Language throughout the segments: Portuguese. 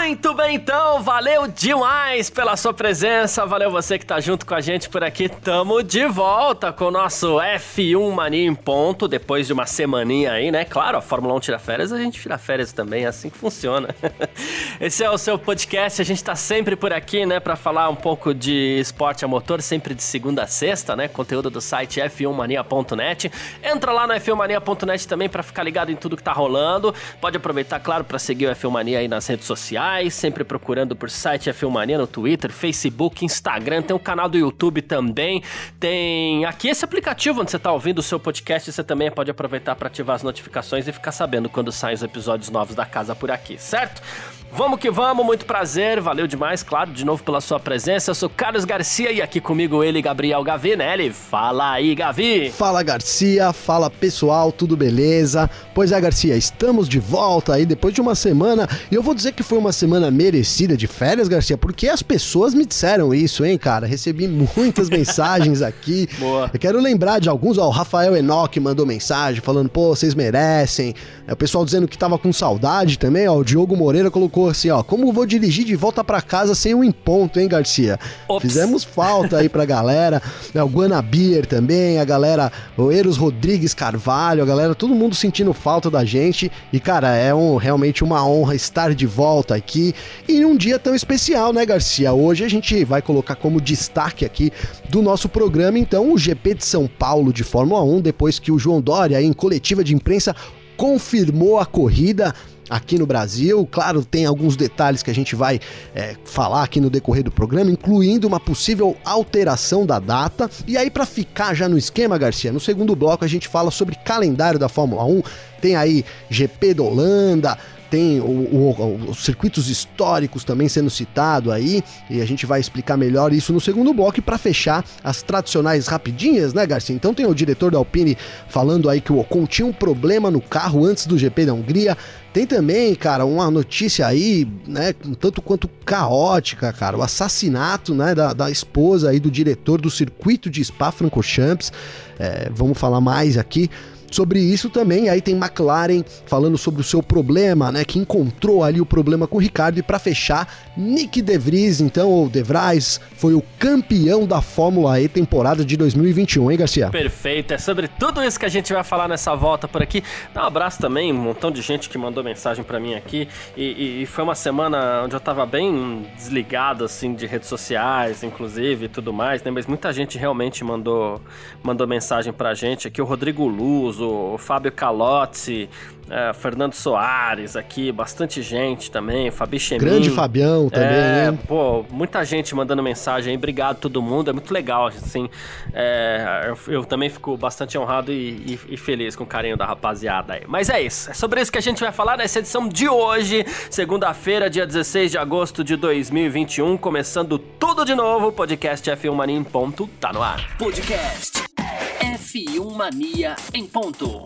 Muito bem, então, valeu demais pela sua presença, valeu você que tá junto com a gente por aqui. Tamo de volta com o nosso F1 Mania em ponto, depois de uma semaninha aí, né? Claro, a Fórmula 1 tira férias, a gente tira férias também, é assim que funciona. Esse é o seu podcast, a gente tá sempre por aqui, né, para falar um pouco de esporte a motor, sempre de segunda a sexta, né? Conteúdo do site f1mania.net. Entra lá no f1mania.net também para ficar ligado em tudo que tá rolando. Pode aproveitar, claro, para seguir o F1 Mania aí nas redes sociais sempre procurando por site Filmania no Twitter, Facebook, Instagram, tem o um canal do YouTube também. Tem aqui esse aplicativo onde você está ouvindo o seu podcast, você também pode aproveitar para ativar as notificações e ficar sabendo quando saem os episódios novos da casa por aqui, certo? Vamos que vamos, muito prazer, valeu demais, claro, de novo pela sua presença. Eu sou Carlos Garcia e aqui comigo ele, Gabriel Gavinelli. Fala aí, Gavi! Fala, Garcia, fala pessoal, tudo beleza? Pois é, Garcia, estamos de volta aí depois de uma semana e eu vou dizer que foi uma semana merecida de férias, Garcia, porque as pessoas me disseram isso, hein, cara? Recebi muitas mensagens aqui. Boa. Eu quero lembrar de alguns, ó, o Rafael Enoch mandou mensagem falando, pô, vocês merecem. É, o pessoal dizendo que tava com saudade também, ó, o Diogo Moreira colocou colocou assim, ó, como vou dirigir de volta para casa sem um em ponto, hein, Garcia? Ops. Fizemos falta aí pra galera, né, o Guanabir também, a galera, o Eros Rodrigues Carvalho, a galera, todo mundo sentindo falta da gente e, cara, é um, realmente uma honra estar de volta aqui e num dia tão especial, né, Garcia? Hoje a gente vai colocar como destaque aqui do nosso programa, então, o GP de São Paulo de Fórmula 1, depois que o João Dória, em coletiva de imprensa, confirmou a corrida aqui no Brasil. Claro, tem alguns detalhes que a gente vai é, falar aqui no decorrer do programa, incluindo uma possível alteração da data. E aí, para ficar já no esquema, Garcia, no segundo bloco a gente fala sobre calendário da Fórmula 1. Tem aí GP da Holanda, tem o, o, os circuitos históricos também sendo citado aí, e a gente vai explicar melhor isso no segundo bloco. E para fechar, as tradicionais rapidinhas, né, Garcia? Então tem o diretor da Alpine falando aí que o Ocon tinha um problema no carro antes do GP da Hungria. Tem também, cara, uma notícia aí, né, tanto quanto caótica, cara, o assassinato, né, da, da esposa aí do diretor do circuito de Spa-Francorchamps. É, vamos falar mais aqui sobre isso também. Aí tem McLaren falando sobre o seu problema, né? Que encontrou ali o problema com o Ricardo. E para fechar, Nick De Vries, então, ou De Vries, foi o campeão da Fórmula E temporada de 2021, hein, Garcia? Perfeito. É sobre tudo isso que a gente vai falar nessa volta por aqui. Dá um abraço também, um montão de gente que mandou mensagem para mim aqui. E, e, e, foi uma semana onde eu tava bem desligado, assim, de redes sociais, inclusive, e tudo mais, né? Mas muita gente realmente mandou, mandou mensagem pra gente aqui. O Rodrigo Luz, o Fábio Calotti, é, Fernando Soares aqui, bastante gente também, Fabi Chemin. Grande Fabião também, é, né? Pô, muita gente mandando mensagem aí, obrigado a todo mundo, é muito legal, assim. É, eu, eu, também fico bastante honrado e, e, e, feliz com o carinho da rapaziada aí. Mas é isso, é sobre isso que a gente vai falar nessa edição de hoje, segunda-feira, dia 16 de agosto de 2021, começando tudo de novo, podcast F1 Mania em ponto, tá no ar. Podcast F1 Mania em ponto.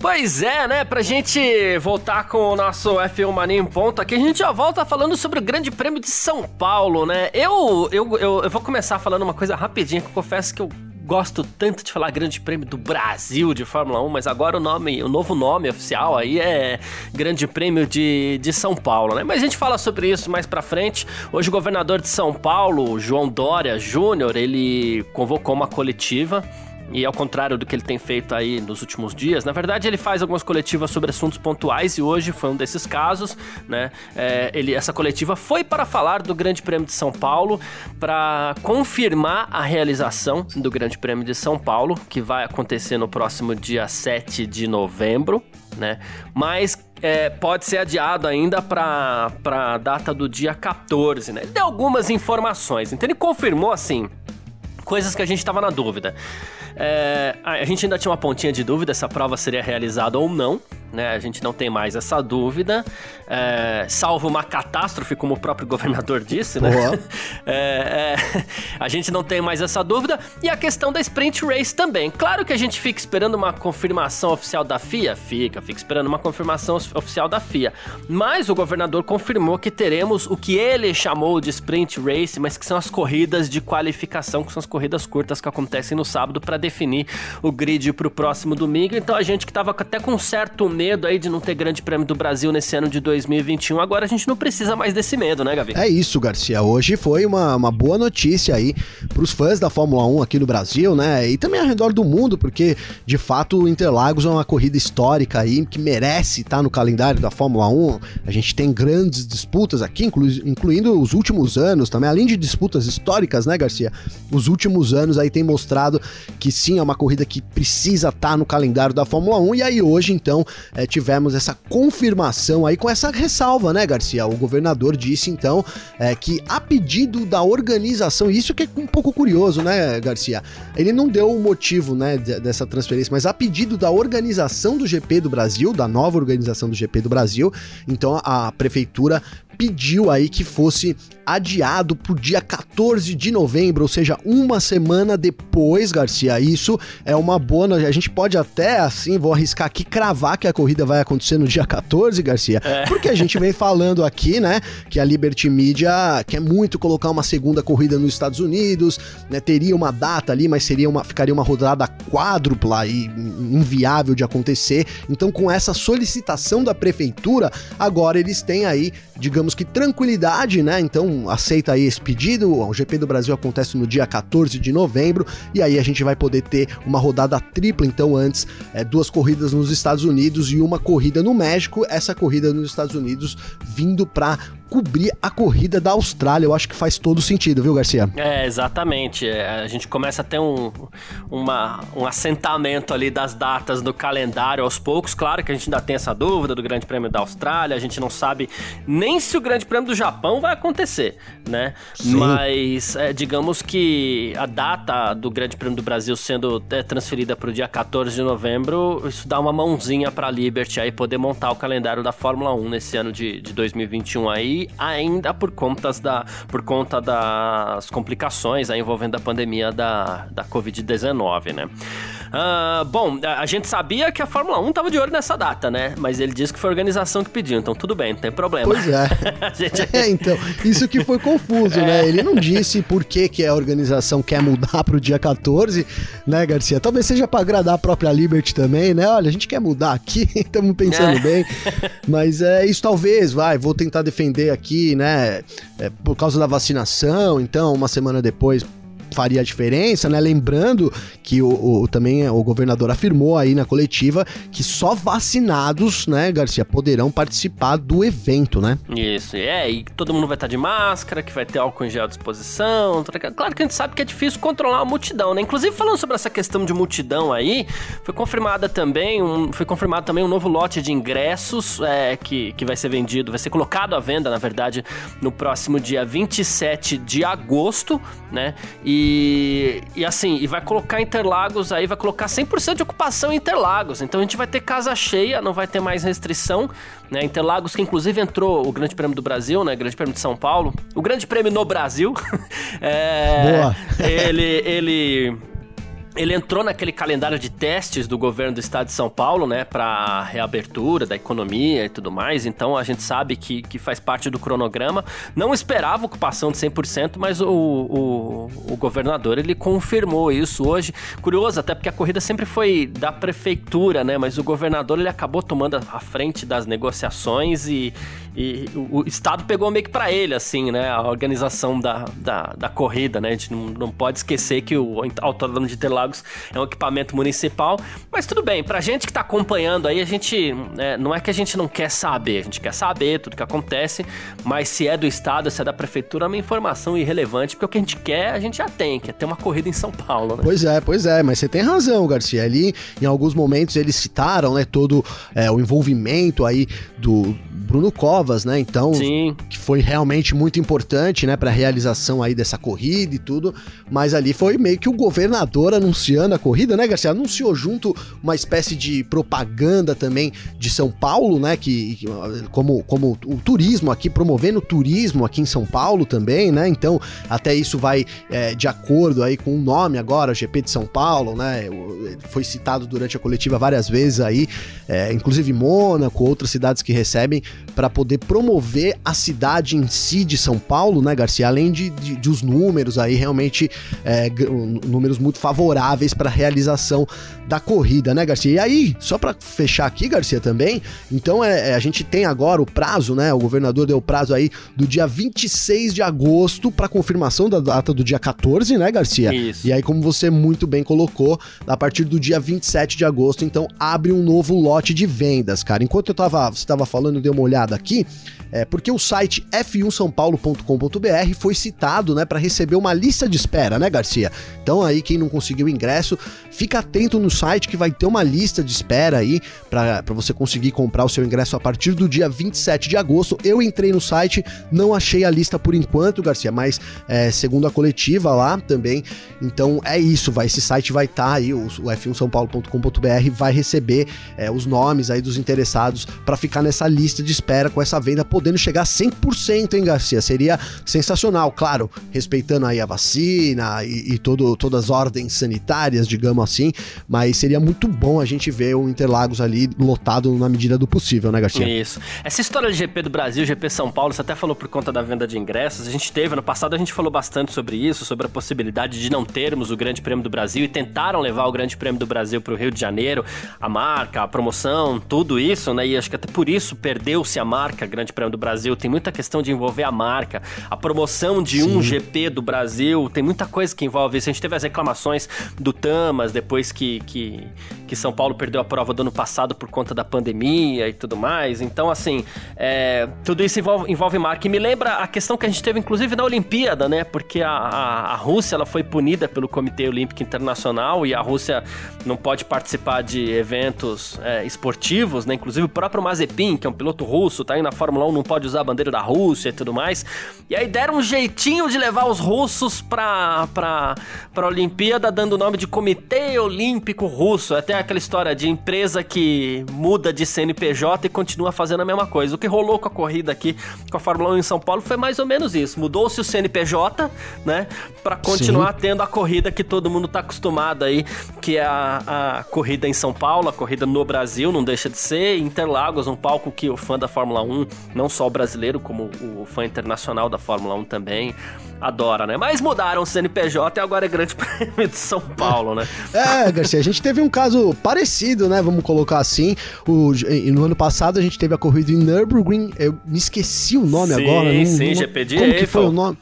Pois é, né? Pra gente voltar com o nosso F1 Mania em ponto aqui, a gente já volta falando sobre o Grande Prêmio de São Paulo, né? Eu, eu, eu, eu vou começar falando uma coisa rapidinha que eu confesso que eu gosto tanto de falar Grande Prêmio do Brasil de Fórmula 1, mas agora o nome, o novo nome oficial aí é Grande Prêmio de, de São Paulo, né? Mas a gente fala sobre isso mais pra frente. Hoje o governador de São Paulo, João Dória Júnior, ele convocou uma coletiva e ao contrário do que ele tem feito aí nos últimos dias, na verdade ele faz algumas coletivas sobre assuntos pontuais e hoje foi um desses casos, né? É, ele, essa coletiva foi para falar do Grande Prêmio de São Paulo, para confirmar a realização do Grande Prêmio de São Paulo, que vai acontecer no próximo dia 7 de novembro, né? Mas é, pode ser adiado ainda para a data do dia 14, né? Ele deu algumas informações, então ele confirmou assim coisas que a gente estava na dúvida. É, a gente ainda tinha uma pontinha de dúvida se a prova seria realizada ou não, né? A gente não tem mais essa dúvida, é, salvo uma catástrofe, como o próprio governador disse, né? É, é, a gente não tem mais essa dúvida. E a questão da sprint race também. Claro que a gente fica esperando uma confirmação oficial da FIA, fica, fica esperando uma confirmação oficial da FIA. Mas o governador confirmou que teremos o que ele chamou de sprint race, mas que são as corridas de qualificação, que são as corridas curtas que acontecem no sábado para definir o grid para o próximo domingo. Então a gente que estava até com certo medo aí de não ter Grande Prêmio do Brasil nesse ano de 2021, agora a gente não precisa mais desse medo, né, Gavi? É isso, Garcia. Hoje foi uma, uma boa notícia aí para os fãs da Fórmula 1 aqui no Brasil, né? E também ao redor do mundo, porque de fato Interlagos é uma corrida histórica aí que merece estar no calendário da Fórmula 1. A gente tem grandes disputas aqui, inclu incluindo os últimos anos também, além de disputas históricas, né, Garcia? Os últimos anos aí tem mostrado que sim, é uma corrida que precisa estar no calendário da Fórmula 1. E aí hoje, então, é, tivemos essa confirmação aí com essa ressalva, né, Garcia? O governador disse, então, é, que a pedido da organização, isso que é um pouco curioso, né, Garcia? Ele não deu o motivo, né, dessa transferência, mas a pedido da organização do GP do Brasil, da nova organização do GP do Brasil, então a prefeitura pediu aí que fosse adiado para o dia 14 de novembro, ou seja, uma semana depois, Garcia. Isso é uma boa. A gente pode até, assim, vou arriscar aqui, cravar que a corrida vai acontecer no dia 14, Garcia, é. porque a gente vem falando aqui, né, que a Liberty Media quer muito colocar uma segunda corrida nos Estados Unidos, né, teria uma data ali, mas seria uma, ficaria uma rodada quádrupla e inviável de acontecer. Então, com essa solicitação da prefeitura, agora eles têm aí, digamos que tranquilidade, né? Então, aceita aí esse pedido. O GP do Brasil acontece no dia 14 de novembro e aí a gente vai poder ter uma rodada tripla. Então, antes, é, duas corridas nos Estados Unidos e uma corrida no México. Essa corrida nos Estados Unidos vindo para cobrir a corrida da Austrália. Eu acho que faz todo sentido, viu, Garcia? É, exatamente. É, a gente começa a ter um, uma, um assentamento ali das datas do calendário aos poucos. Claro que a gente ainda tem essa dúvida do Grande Prêmio da Austrália, a gente não sabe nem se o Grande Prêmio do Japão vai acontecer, né? Sim. Mas é, digamos que a data do Grande Prêmio do Brasil sendo é, transferida para o dia 14 de novembro, isso dá uma mãozinha para a Liberty aí poder montar o calendário da Fórmula 1 nesse ano de, de 2021 aí ainda por, contas da, por conta das complicações envolvendo a pandemia da, da Covid-19, né? Uh, bom, a gente sabia que a Fórmula 1 tava de olho nessa data, né? Mas ele disse que foi a organização que pediu, então tudo bem, não tem problema. Pois é. gente... é então, isso que foi confuso, né? é. né? Ele não disse por que, que a organização quer mudar pro dia 14, né, Garcia? Talvez seja para agradar a própria Liberty também, né? Olha, a gente quer mudar aqui, estamos pensando é. bem. Mas é isso talvez, vai, vou tentar defender aqui, né? É, por causa da vacinação, então, uma semana depois faria a diferença, né? Lembrando que o, o, também o governador afirmou aí na coletiva que só vacinados, né, Garcia, poderão participar do evento, né? Isso, é, e todo mundo vai estar de máscara, que vai ter álcool em gel à disposição. Claro que a gente sabe que é difícil controlar a multidão, né? Inclusive, falando sobre essa questão de multidão aí, foi confirmada também, um, foi confirmado também um novo lote de ingressos é, que, que vai ser vendido, vai ser colocado à venda, na verdade, no próximo dia 27 de agosto, né? E e, assim, e vai colocar Interlagos aí, vai colocar 100% de ocupação em Interlagos. Então a gente vai ter casa cheia, não vai ter mais restrição. Né? Interlagos, que inclusive entrou o Grande Prêmio do Brasil, né? Grande Prêmio de São Paulo. O Grande Prêmio no Brasil. é, Boa! ele, ele ele entrou naquele calendário de testes do governo do estado de São Paulo, né, para reabertura da economia e tudo mais. Então a gente sabe que, que faz parte do cronograma. Não esperava ocupação de 100%, mas o, o, o governador ele confirmou isso hoje. Curioso, até porque a corrida sempre foi da prefeitura, né, mas o governador ele acabou tomando a frente das negociações e, e o, o estado pegou meio que para ele, assim, né, a organização da, da, da corrida, né. A gente não, não pode esquecer que o autódromo de Interlagos Lagos é um equipamento municipal. Mas tudo bem, pra gente que tá acompanhando aí, a gente. É, não é que a gente não quer saber, a gente quer saber tudo que acontece, mas se é do Estado, se é da Prefeitura, é uma informação irrelevante, porque o que a gente quer, a gente já tem, que é ter uma corrida em São Paulo, né? Pois é, pois é, mas você tem razão, Garcia. Ali, em alguns momentos, eles citaram, né, todo é, o envolvimento aí do Bruno Covas, né? Então, Sim. que foi realmente muito importante, né, para a realização aí dessa corrida e tudo. Mas ali foi meio que o governador anunciando a corrida, né, Garcia? Anunciou junto uma espécie de propaganda também de São Paulo, né? Que como, como o turismo aqui, promovendo o turismo aqui em São Paulo também, né? Então, até isso vai é, de acordo aí com o nome agora, GP de São Paulo, né? Foi citado durante a coletiva várias vezes aí, é, inclusive Mônaco, outras cidades que recebem, para poder promover a cidade em si de São Paulo, né, Garcia? Além de, de, de os números aí, realmente é, números muito favoráveis para a realização da corrida, né, Garcia? E aí, só para fechar aqui, Garcia, também, então é, é, a gente tem agora o prazo, né? O governador deu o prazo aí do dia 26 de agosto para confirmação da data do dia 14, né, Garcia? Isso. E aí, como você muito bem colocou, a partir do dia 27 de agosto, então abre um novo lote de vendas, cara. Enquanto eu tava, você tava falando, eu dei uma olhada aqui, é, porque o site f1sampaulo.com.br foi citado, né, para receber uma lista de espera, né, Garcia? Então aí quem não conseguiu ingresso, fica atento no site que vai ter uma lista de espera aí para você conseguir comprar o seu ingresso a partir do dia 27 de agosto. Eu entrei no site, não achei a lista por enquanto, Garcia, mas é, segundo a coletiva lá também. Então é isso, vai esse site vai estar tá aí, o, o f1sampaulo.com.br vai receber é, os nomes aí dos interessados para ficar nessa lista de espera com essa venda podendo chegar a 100%, hein, Garcia? Seria sensacional, claro, respeitando aí a vacina e, e todo, todas as ordens sanitárias, digamos assim, mas seria muito bom a gente ver o Interlagos ali lotado na medida do possível, né, Garcia? Isso. Essa história de GP do Brasil, GP São Paulo, você até falou por conta da venda de ingressos, a gente teve, ano passado a gente falou bastante sobre isso, sobre a possibilidade de não termos o Grande Prêmio do Brasil e tentaram levar o Grande Prêmio do Brasil para o Rio de Janeiro, a marca, a promoção, tudo isso, né, e acho que até por isso perdeu-se a marca Grande Prêmio do Brasil, tem muita questão de envolver a marca, a promoção de Sim. um GP do Brasil, tem muita coisa que envolve isso. A gente teve as reclamações do Tamas depois que, que, que São Paulo perdeu a prova do ano passado por conta da pandemia e tudo mais. Então, assim, é, tudo isso envolve, envolve marca. E me lembra a questão que a gente teve, inclusive, na Olimpíada, né? Porque a, a, a Rússia ela foi punida pelo Comitê Olímpico Internacional e a Rússia não pode participar de eventos é, esportivos, né? Inclusive o próprio Mazepin, que é um piloto russo, tá aí na Fórmula 1, não pode usar a bandeira da Rússia e tudo mais. E aí deram um jeitinho de levar os russos pra, pra, pra Olimpíada, dando o nome de Comitê Olímpico Russo. Até aquela história de empresa que muda de CNPJ e continua fazendo a mesma coisa. O que rolou com a corrida aqui, com a Fórmula 1 em São Paulo, foi mais ou menos isso. Mudou-se o CNPJ, né, pra continuar Sim. tendo a corrida que todo mundo tá acostumado aí, que é a, a corrida em São Paulo, a corrida no Brasil, não deixa de ser. Interlagos, um palco que o fã da Fórmula 1, não só o brasileiro, como o fã internacional da Fórmula 1 também adora, né? Mas mudaram o CNPJ e agora é Grande Prêmio de São Paulo, né? É, Garcia, a gente teve um caso parecido, né? Vamos colocar assim. O, no ano passado a gente teve a corrida em Nürburgring, eu me esqueci o nome sim, agora. Sim, sim, GP de Como que foi o nome?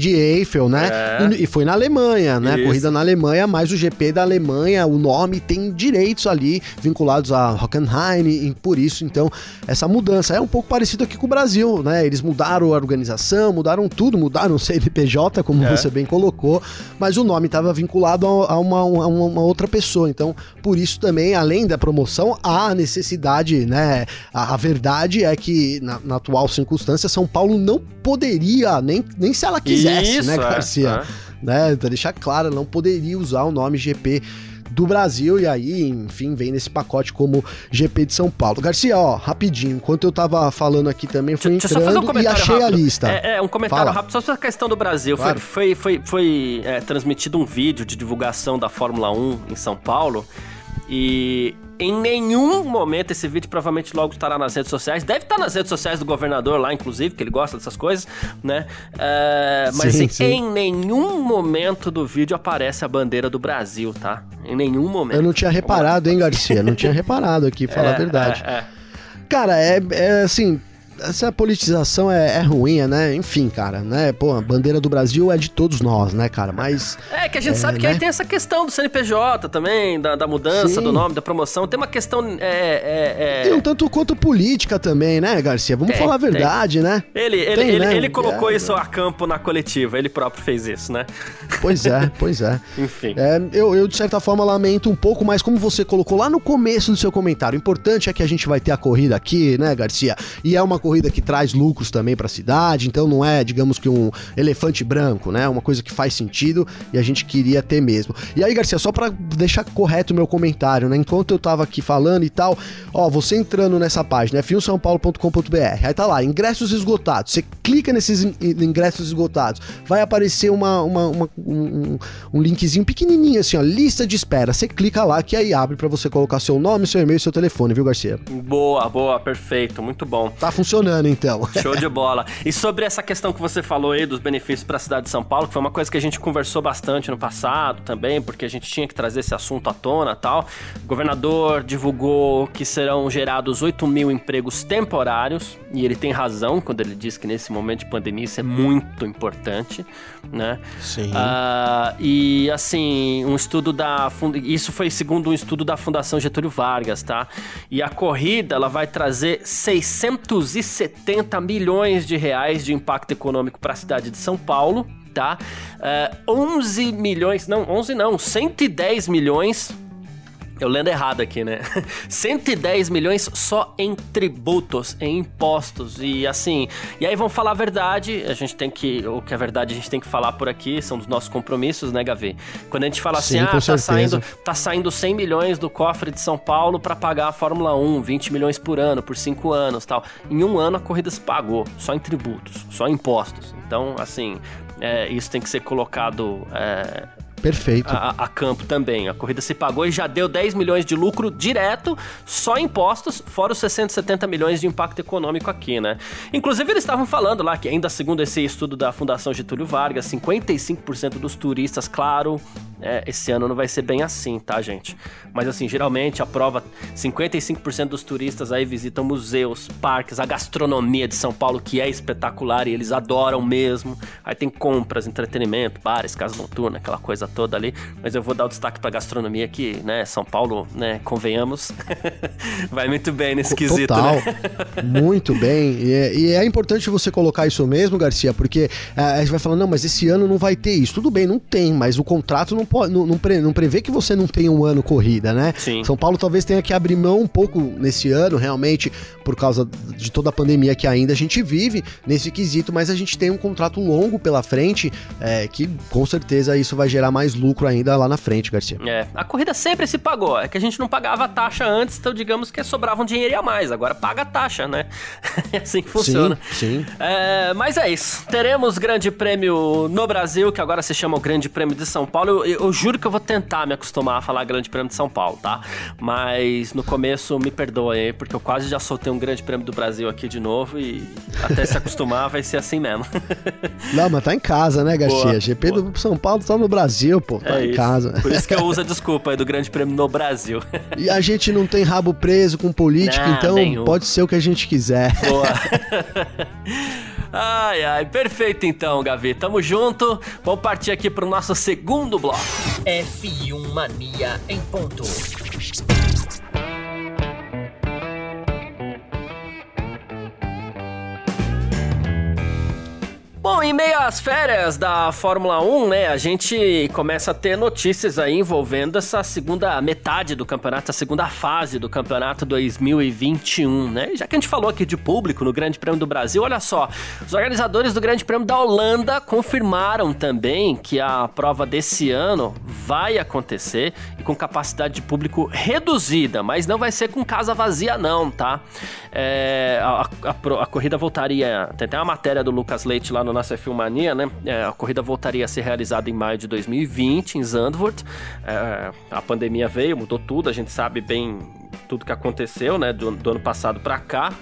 De Eiffel, né? É. E, e, foi na Alemanha, né? Isso. Corrida na Alemanha, mas o GP da Alemanha, o nome tem direitos ali vinculados a Hockenheim e por isso, então, essa mudança é um pouco parecido aqui com o Brasil, né? Eles mudaram a organização, mudaram tudo, mudaram o CNPJ, como é. você bem colocou, mas o nome estava vinculado a, uma, a uma, outra pessoa. Então, por isso também, além da promoção, há necessidade, né? A, a verdade é que na, na atual circunstância, São Paulo não poderia, nem, nem se ela quisesse, né, Isso, né, Garcia? É, Né, pra deixar claro, não poderia usar o nome GP do Brasil e aí, enfim, vem nesse pacote como GP de São Paulo. Garcia, ó, rapidinho, enquanto eu tava falando aqui também, fui deixa, entrando um e achei rápido. a lista. É, é um comentário Fala. rápido só sobre a questão do Brasil. Claro. Foi, foi, foi, foi é, transmitido um vídeo de divulgação da Fórmula 1 em São Paulo e em nenhum momento esse vídeo provavelmente logo estará nas redes sociais. Deve estar nas redes sociais do governador lá, inclusive, que ele gosta dessas coisas, né? Uh, mas sim, sim. em nenhum momento do vídeo aparece a bandeira do Brasil, tá? Em nenhum momento. Eu não tinha reparado, hein, Garcia? Não tinha reparado aqui, falar é, a verdade. É, é. Cara, é, é assim, essa politização é, é, ruim, né? Enfim, cara, né? Pô, a bandeira do Brasil é de todos nós, né, cara? Mas. É que a gente é, sabe que né? aí tem essa questão do CNPJ também, da, da mudança Sim. do nome, da promoção. Tem uma questão. É, é, é... um tanto quanto política também, né, Garcia? Vamos tem, falar a verdade, tem. né? Ele, ele, tem, ele, né? ele colocou é, isso a campo na coletiva, ele próprio fez isso, né? Pois é, pois é. Enfim. É, eu, eu, de certa forma, lamento um pouco, mas como você colocou lá no começo do seu comentário, o importante é que a gente vai ter a corrida aqui, né, Garcia? E é uma corrida corrida que traz lucros também para a cidade, então não é, digamos que um elefante branco, né? Uma coisa que faz sentido e a gente queria ter mesmo. E aí, Garcia, só para deixar correto o meu comentário, né? Enquanto eu tava aqui falando e tal, ó, você entrando nessa página, f1saopaulo.com.br, aí tá lá, ingressos esgotados. Você clica nesses ingressos esgotados, vai aparecer uma, uma, uma um, um, linkzinho pequenininho assim, ó, lista de espera. Você clica lá que aí abre para você colocar seu nome, seu e-mail e seu telefone, viu, Garcia? Boa, boa, perfeito, muito bom. Tá funcionando então. Show de bola. E sobre essa questão que você falou aí dos benefícios para a cidade de São Paulo, que foi uma coisa que a gente conversou bastante no passado também, porque a gente tinha que trazer esse assunto à tona tal. O governador divulgou que serão gerados 8 mil empregos temporários, e ele tem razão quando ele diz que nesse momento de pandemia isso é muito importante, né? Sim. Uh, e assim, um estudo da. Isso foi segundo um estudo da Fundação Getúlio Vargas, tá? E a corrida ela vai trazer 670 milhões de reais de impacto econômico para a cidade de São Paulo, tá? Uh, ah, 11 milhões, não, 11 não, 110 milhões eu lendo errado aqui, né? 110 milhões só em tributos, em impostos. E assim, e aí vamos falar a verdade, a gente tem que, o que é verdade a gente tem que falar por aqui, são dos nossos compromissos, né, Gavi? Quando a gente fala assim, Sim, ah, tá saindo, tá saindo 100 milhões do cofre de São Paulo para pagar a Fórmula 1, 20 milhões por ano, por 5 anos tal. Em um ano a corrida se pagou, só em tributos, só em impostos. Então, assim, é, isso tem que ser colocado é, Perfeito. A, a, campo também. A corrida se pagou e já deu 10 milhões de lucro direto, só impostos, fora os 670 milhões de impacto econômico aqui, né? Inclusive, eles estavam falando lá que, ainda segundo esse estudo da Fundação Getúlio Vargas, 55% dos turistas, claro, é, esse ano não vai ser bem assim, tá, gente? Mas assim, geralmente a prova, 55% dos turistas aí visitam museus, parques, a gastronomia de São Paulo, que é espetacular e eles adoram mesmo. Aí tem compras, entretenimento, bares, casa noturna, aquela coisa toda ali. Mas eu vou dar o destaque pra gastronomia que, né, São Paulo, né, convenhamos, vai muito bem nesse quesito, Total. né? muito bem. E é, e é, importante você colocar isso mesmo, Garcia, porque é, a gente vai falando, não, mas esse ano não vai ter isso. Tudo bem, não tem, mas o contrato não pode, não, não, pre, não prevê que você não tenha um ano corrida, né? Sim. São Paulo talvez tenha que abrir mão um pouco nesse ano, realmente, por causa de toda a pandemia que ainda a gente vive nesse quesito, mas a gente tem um contrato longo pela frente, é, que com certeza isso vai gerar mais lucro ainda lá na frente, Garcia. É, a corrida sempre se pagou, é que a gente não pagava a taxa antes, então digamos que sobrava um dinheiro a mais, agora paga a taxa, né? é assim que funciona. Sim, sim. É, mas é isso, teremos grande prêmio no Brasil, que agora se chama o Grande Prêmio de São Paulo, eu, eu juro que eu vou tentar me acostumar a falar Grande Prêmio de São Paulo, tá? Mas no começo me perdoe aí, porque eu quase já soltei um Grande Prêmio do Brasil aqui de novo e até se acostumar vai ser assim mesmo. Não, mas tá em casa, né, Garcia? Boa, GP boa. do São Paulo tá no Brasil, pô, tá é em isso. casa. Por isso que eu uso a desculpa aí do Grande Prêmio no Brasil. E a gente não tem rabo preso com política, não, então nenhum. pode ser o que a gente quiser. Boa. Ai, ai, perfeito então, Gavi. Tamo junto. Vamos partir aqui pro nosso segundo bloco. F1 Mania em ponto. Bom, em meio às férias da Fórmula 1, né, a gente começa a ter notícias aí envolvendo essa segunda metade do campeonato, a segunda fase do campeonato 2021, né? Já que a gente falou aqui de público no Grande Prêmio do Brasil, olha só, os organizadores do Grande Prêmio da Holanda confirmaram também que a prova desse ano vai acontecer e com capacidade de público reduzida, mas não vai ser com casa vazia não, tá? É, a, a, a corrida voltaria, tem até uma matéria do Lucas Leite lá no no nosso F1 Mania, né? É, a corrida voltaria a ser realizada em maio de 2020 em Zandvoort. É, a pandemia veio, mudou tudo, a gente sabe bem tudo que aconteceu, né? Do, do ano passado para cá.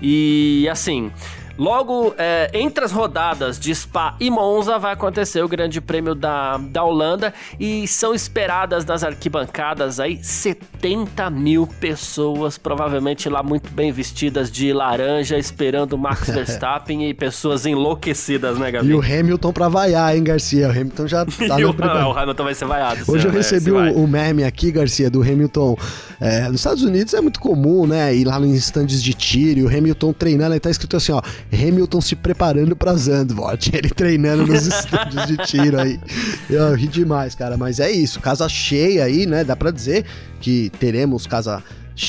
E assim. Logo, é, entre as rodadas de Spa e Monza vai acontecer o Grande Prêmio da, da Holanda e são esperadas das arquibancadas aí 70 mil pessoas, provavelmente lá muito bem vestidas de laranja, esperando Max Verstappen e pessoas enlouquecidas, né, Gabi? E o Hamilton pra vaiar, hein, Garcia? O Hamilton já tá no... o, o Hamilton vai ser vaiado. Hoje eu né? recebi o, meme aqui, Garcia, do Hamilton. É, nos Estados Unidos é muito comum, né, ir lá nos estandes de tiro e o Hamilton treinando, aí tá escrito assim, ó, Hamilton se preparando pra Zandvoort, ele treinando nos estúdios de tiro aí. Eu ri demais, cara, mas é isso, casa cheia aí, né? Dá pra dizer que teremos casa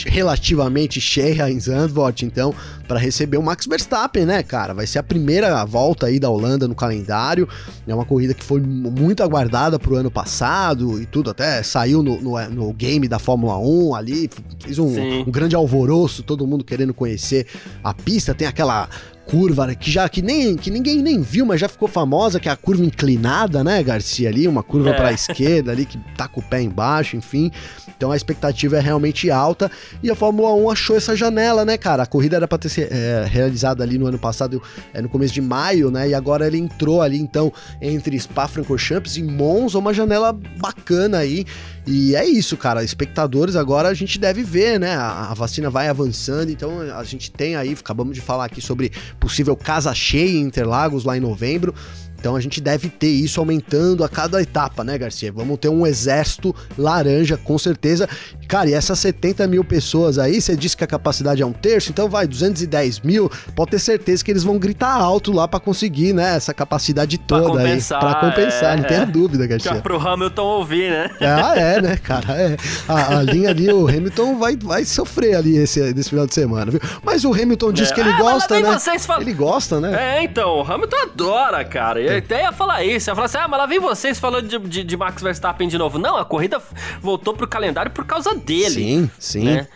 relativamente cheia em Zandvoort, então, para receber o Max Verstappen, né, cara? Vai ser a primeira volta aí da Holanda no calendário. É uma corrida que foi muito aguardada pro ano passado e tudo, até saiu no, no, no game da Fórmula 1 ali, fez um, um grande alvoroço, todo mundo querendo conhecer a pista. Tem aquela curva né, que já que nem que ninguém nem viu, mas já ficou famosa, que é a curva inclinada, né, Garcia ali, uma curva é. para a esquerda ali que tá com o pé embaixo, enfim. Então a expectativa é realmente alta e a Fórmula 1 achou essa janela, né, cara? A corrida era para ter sido é, realizada ali no ano passado, é, no começo de maio, né? E agora ele entrou ali então entre Spa-Francorchamps e Monza, uma janela bacana aí. E é isso, cara. Espectadores agora a gente deve ver, né? A, vacina vai avançando, então a gente tem aí, acabamos de falar aqui sobre possível casa cheia em Interlagos lá em novembro. Então a gente deve ter isso aumentando a cada etapa, né, Garcia? Vamos ter um exército laranja, com certeza. Cara, e essas 70 mil pessoas aí, você disse que a capacidade é um terço, então vai, 210 mil, pode ter certeza que eles vão gritar alto lá para conseguir, né, essa capacidade toda pra compensar, aí. Pra compensar, é, não tenha é. dúvida, Garcia. Já pro Hamilton ouvir, né? Ah, é, né, cara? É. A, a, linha ali, o Hamilton vai, vai sofrer ali esse, nesse final de semana, viu? Mas o Hamilton diz é. que ele ah, gosta, né? Ele gosta, né? É, então, o Hamilton adora, cara. E até ia falar isso. Ia falar assim: ah, mas lá vem vocês falando de, de, de, Max Verstappen de novo. Não, a corrida voltou pro calendário por causa dele. Sim, sim. Né?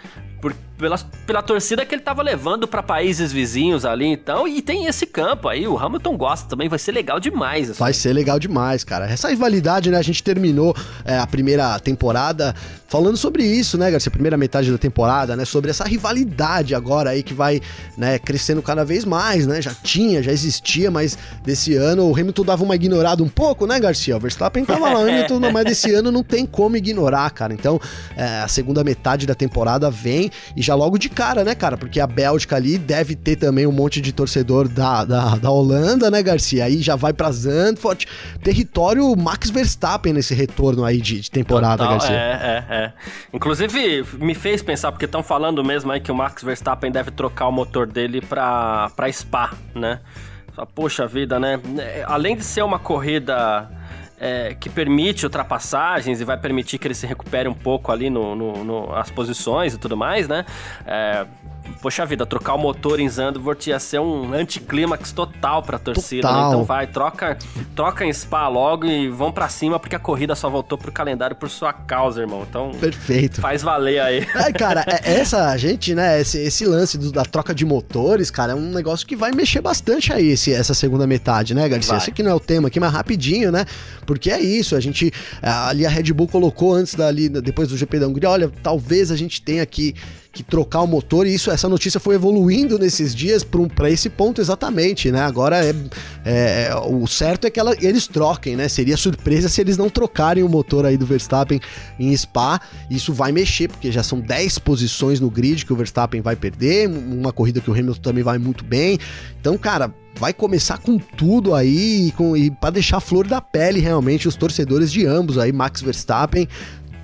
Pela, pela torcida que ele tava levando para países vizinhos ali, então. E tem esse campo aí, o Hamilton gosta também, vai ser legal demais. Assim. Vai ser legal demais, cara. Essa rivalidade, né? A gente terminou é, a primeira temporada falando sobre isso, né, Garcia? Primeira metade da temporada, né? Sobre essa rivalidade agora aí que vai, né, crescendo cada vez mais, né? Já tinha, já existia, mas desse ano o Hamilton dava uma ignorada um pouco, né, Garcia? O Verstappen tava lá, Hamilton, mas desse ano não tem como ignorar, cara. Então, é, a segunda metade da temporada vem e já logo de cara, né, cara? Porque a Bélgica ali deve ter também um monte de torcedor da, da, da Holanda, né, Garcia? Aí já vai pra Zandvoort, território Max Verstappen nesse retorno aí de, de temporada, Total, Garcia. É, é, é. Inclusive, me fez pensar, porque estão falando mesmo aí que o Max Verstappen deve trocar o motor dele pra, pra Spa, né? Poxa vida, né? É, além de ser uma corrida é, que permite ultrapassagens e vai permitir que ele se recupere um pouco ali no, no, no as posições e tudo mais, né? É, poxa vida, trocar o motor em Zandvoort ia ser um anticlímax total pra torcida, né? Então vai, troca, troca em Spa logo e vão para cima, porque a corrida só voltou pro calendário por sua causa, irmão. Então, perfeito. Faz valer aí. É, cara, é, essa gente, né, esse, esse lance do, da troca de motores, cara, é um negócio que vai mexer bastante aí esse, essa segunda metade, né, Garcia? Vai. Esse aqui não é o tema aqui, mas rapidinho, né? Porque é isso, a gente, ali a Red Bull colocou antes dali, depois do GP da Hungria, olha, talvez a gente tenha aqui que trocar o motor, e isso, essa notícia foi evoluindo nesses dias para esse ponto exatamente, né? Agora é, é, o certo é que ela, eles troquem, né? Seria surpresa se eles não trocarem o motor aí do Verstappen em Spa. Isso vai mexer, porque já são 10 posições no grid que o Verstappen vai perder, uma corrida que o Hamilton também vai muito bem. Então, cara, vai começar com tudo aí com, e para deixar flor da pele realmente os torcedores de ambos aí, Max Verstappen,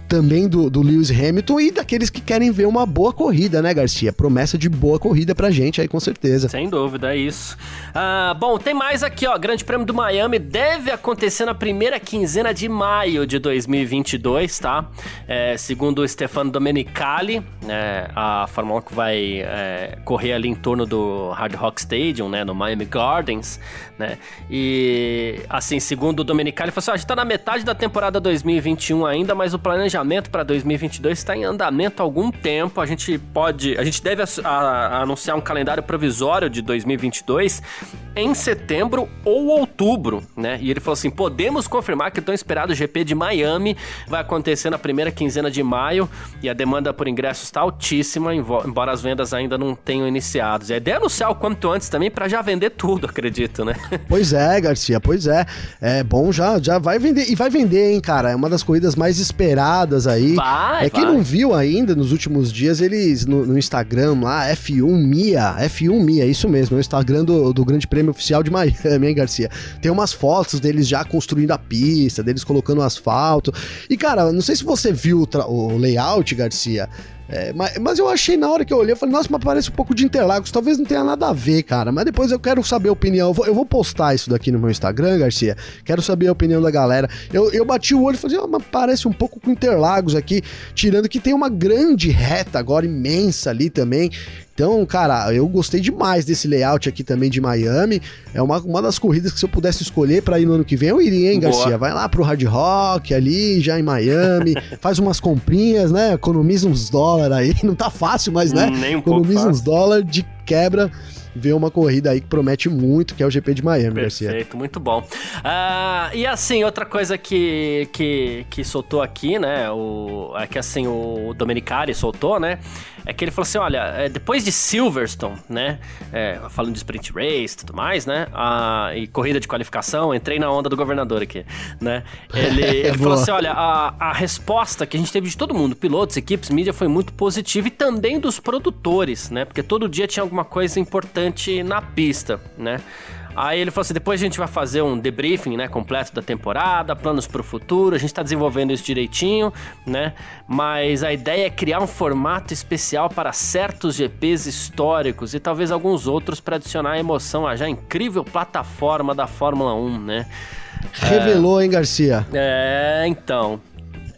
também do, do Lewis Hamilton e daqueles que querem ver uma boa corrida, né, Garcia? Promessa de boa corrida pra gente aí, com certeza. Sem dúvida, é isso. Ah, bom, tem mais aqui, ó. Grande Prêmio do Miami deve acontecer na primeira quinzena de maio de 2022, tá? É, segundo o Stefano Domenicali, né, a Fórmula 1 que vai é, correr ali em torno do Hard Rock Stadium, né, no Miami Gardens, né? E, assim, segundo o Domenicali, ele falou assim, a gente tá na metade da temporada 2021 ainda, mas o planejamento planejamento para 2022 está em andamento há algum tempo. A gente pode, a gente deve a, a, anunciar um calendário provisório de 2022 em setembro ou outubro, né? E ele falou assim: podemos confirmar que o tão esperado GP de Miami vai acontecer na primeira quinzena de maio e a demanda por ingressos está altíssima, embora as vendas ainda não tenham iniciado. E a ideia é anunciar o quanto antes também para já vender tudo, acredito, né? Pois é, Garcia, pois é. É bom já, já vai vender e vai vender, hein, cara? É uma das corridas mais esperadas aí. Vai, é quem não viu ainda nos últimos dias, eles no, no, Instagram lá, F1 Mia, F1 Mia, isso mesmo, é o Instagram do, do Grande Prêmio Oficial de Miami, hein, Garcia? Tem umas fotos deles já construindo a pista, deles colocando asfalto. E, cara, não sei se você viu o, o layout, Garcia. É, mas, mas, eu achei na hora que eu olhei, eu falei, nossa, mas parece um pouco de Interlagos. Talvez não tenha nada a ver, cara. Mas depois eu quero saber a opinião. Eu vou, eu vou postar isso daqui no meu Instagram, Garcia. Quero saber a opinião da galera. Eu, eu bati o olho e falei, oh, mas parece um pouco com Interlagos aqui. Tirando que tem uma grande reta agora, imensa ali também. Então, cara, eu gostei demais desse layout aqui também de Miami. É uma, uma das corridas que se eu pudesse escolher para ir no ano que vem, eu iria, hein, Garcia? Boa. Vai lá pro Hard Rock ali, já em Miami, faz umas comprinhas, né? Economiza uns dólares aí. Não tá fácil, mas, né? Nem um Economiza uns dólares de quebra ver uma corrida aí que promete muito, que é o GP de Miami, Perfeito, Garcia. Perfeito, muito bom. Uh, e assim, outra coisa que, que, que soltou aqui, né? O, é que assim, o Domenicali soltou, né? É que ele falou assim: olha, é, depois de Silverstone, né? É, falando de sprint race e tudo mais, né? A, e corrida de qualificação, entrei na onda do governador aqui, né? Ele, ele falou assim: olha, a, a resposta que a gente teve de todo mundo, pilotos, equipes, mídia, foi muito positiva e também dos produtores, né? Porque todo dia tinha alguma coisa importante na pista, né? Aí ele falou assim: depois a gente vai fazer um debriefing, né, completo da temporada, planos para o futuro. A gente está desenvolvendo isso direitinho, né? Mas a ideia é criar um formato especial para certos GPs históricos e talvez alguns outros para adicionar emoção à já incrível plataforma da Fórmula 1, né? Revelou, é... hein, Garcia? É, então.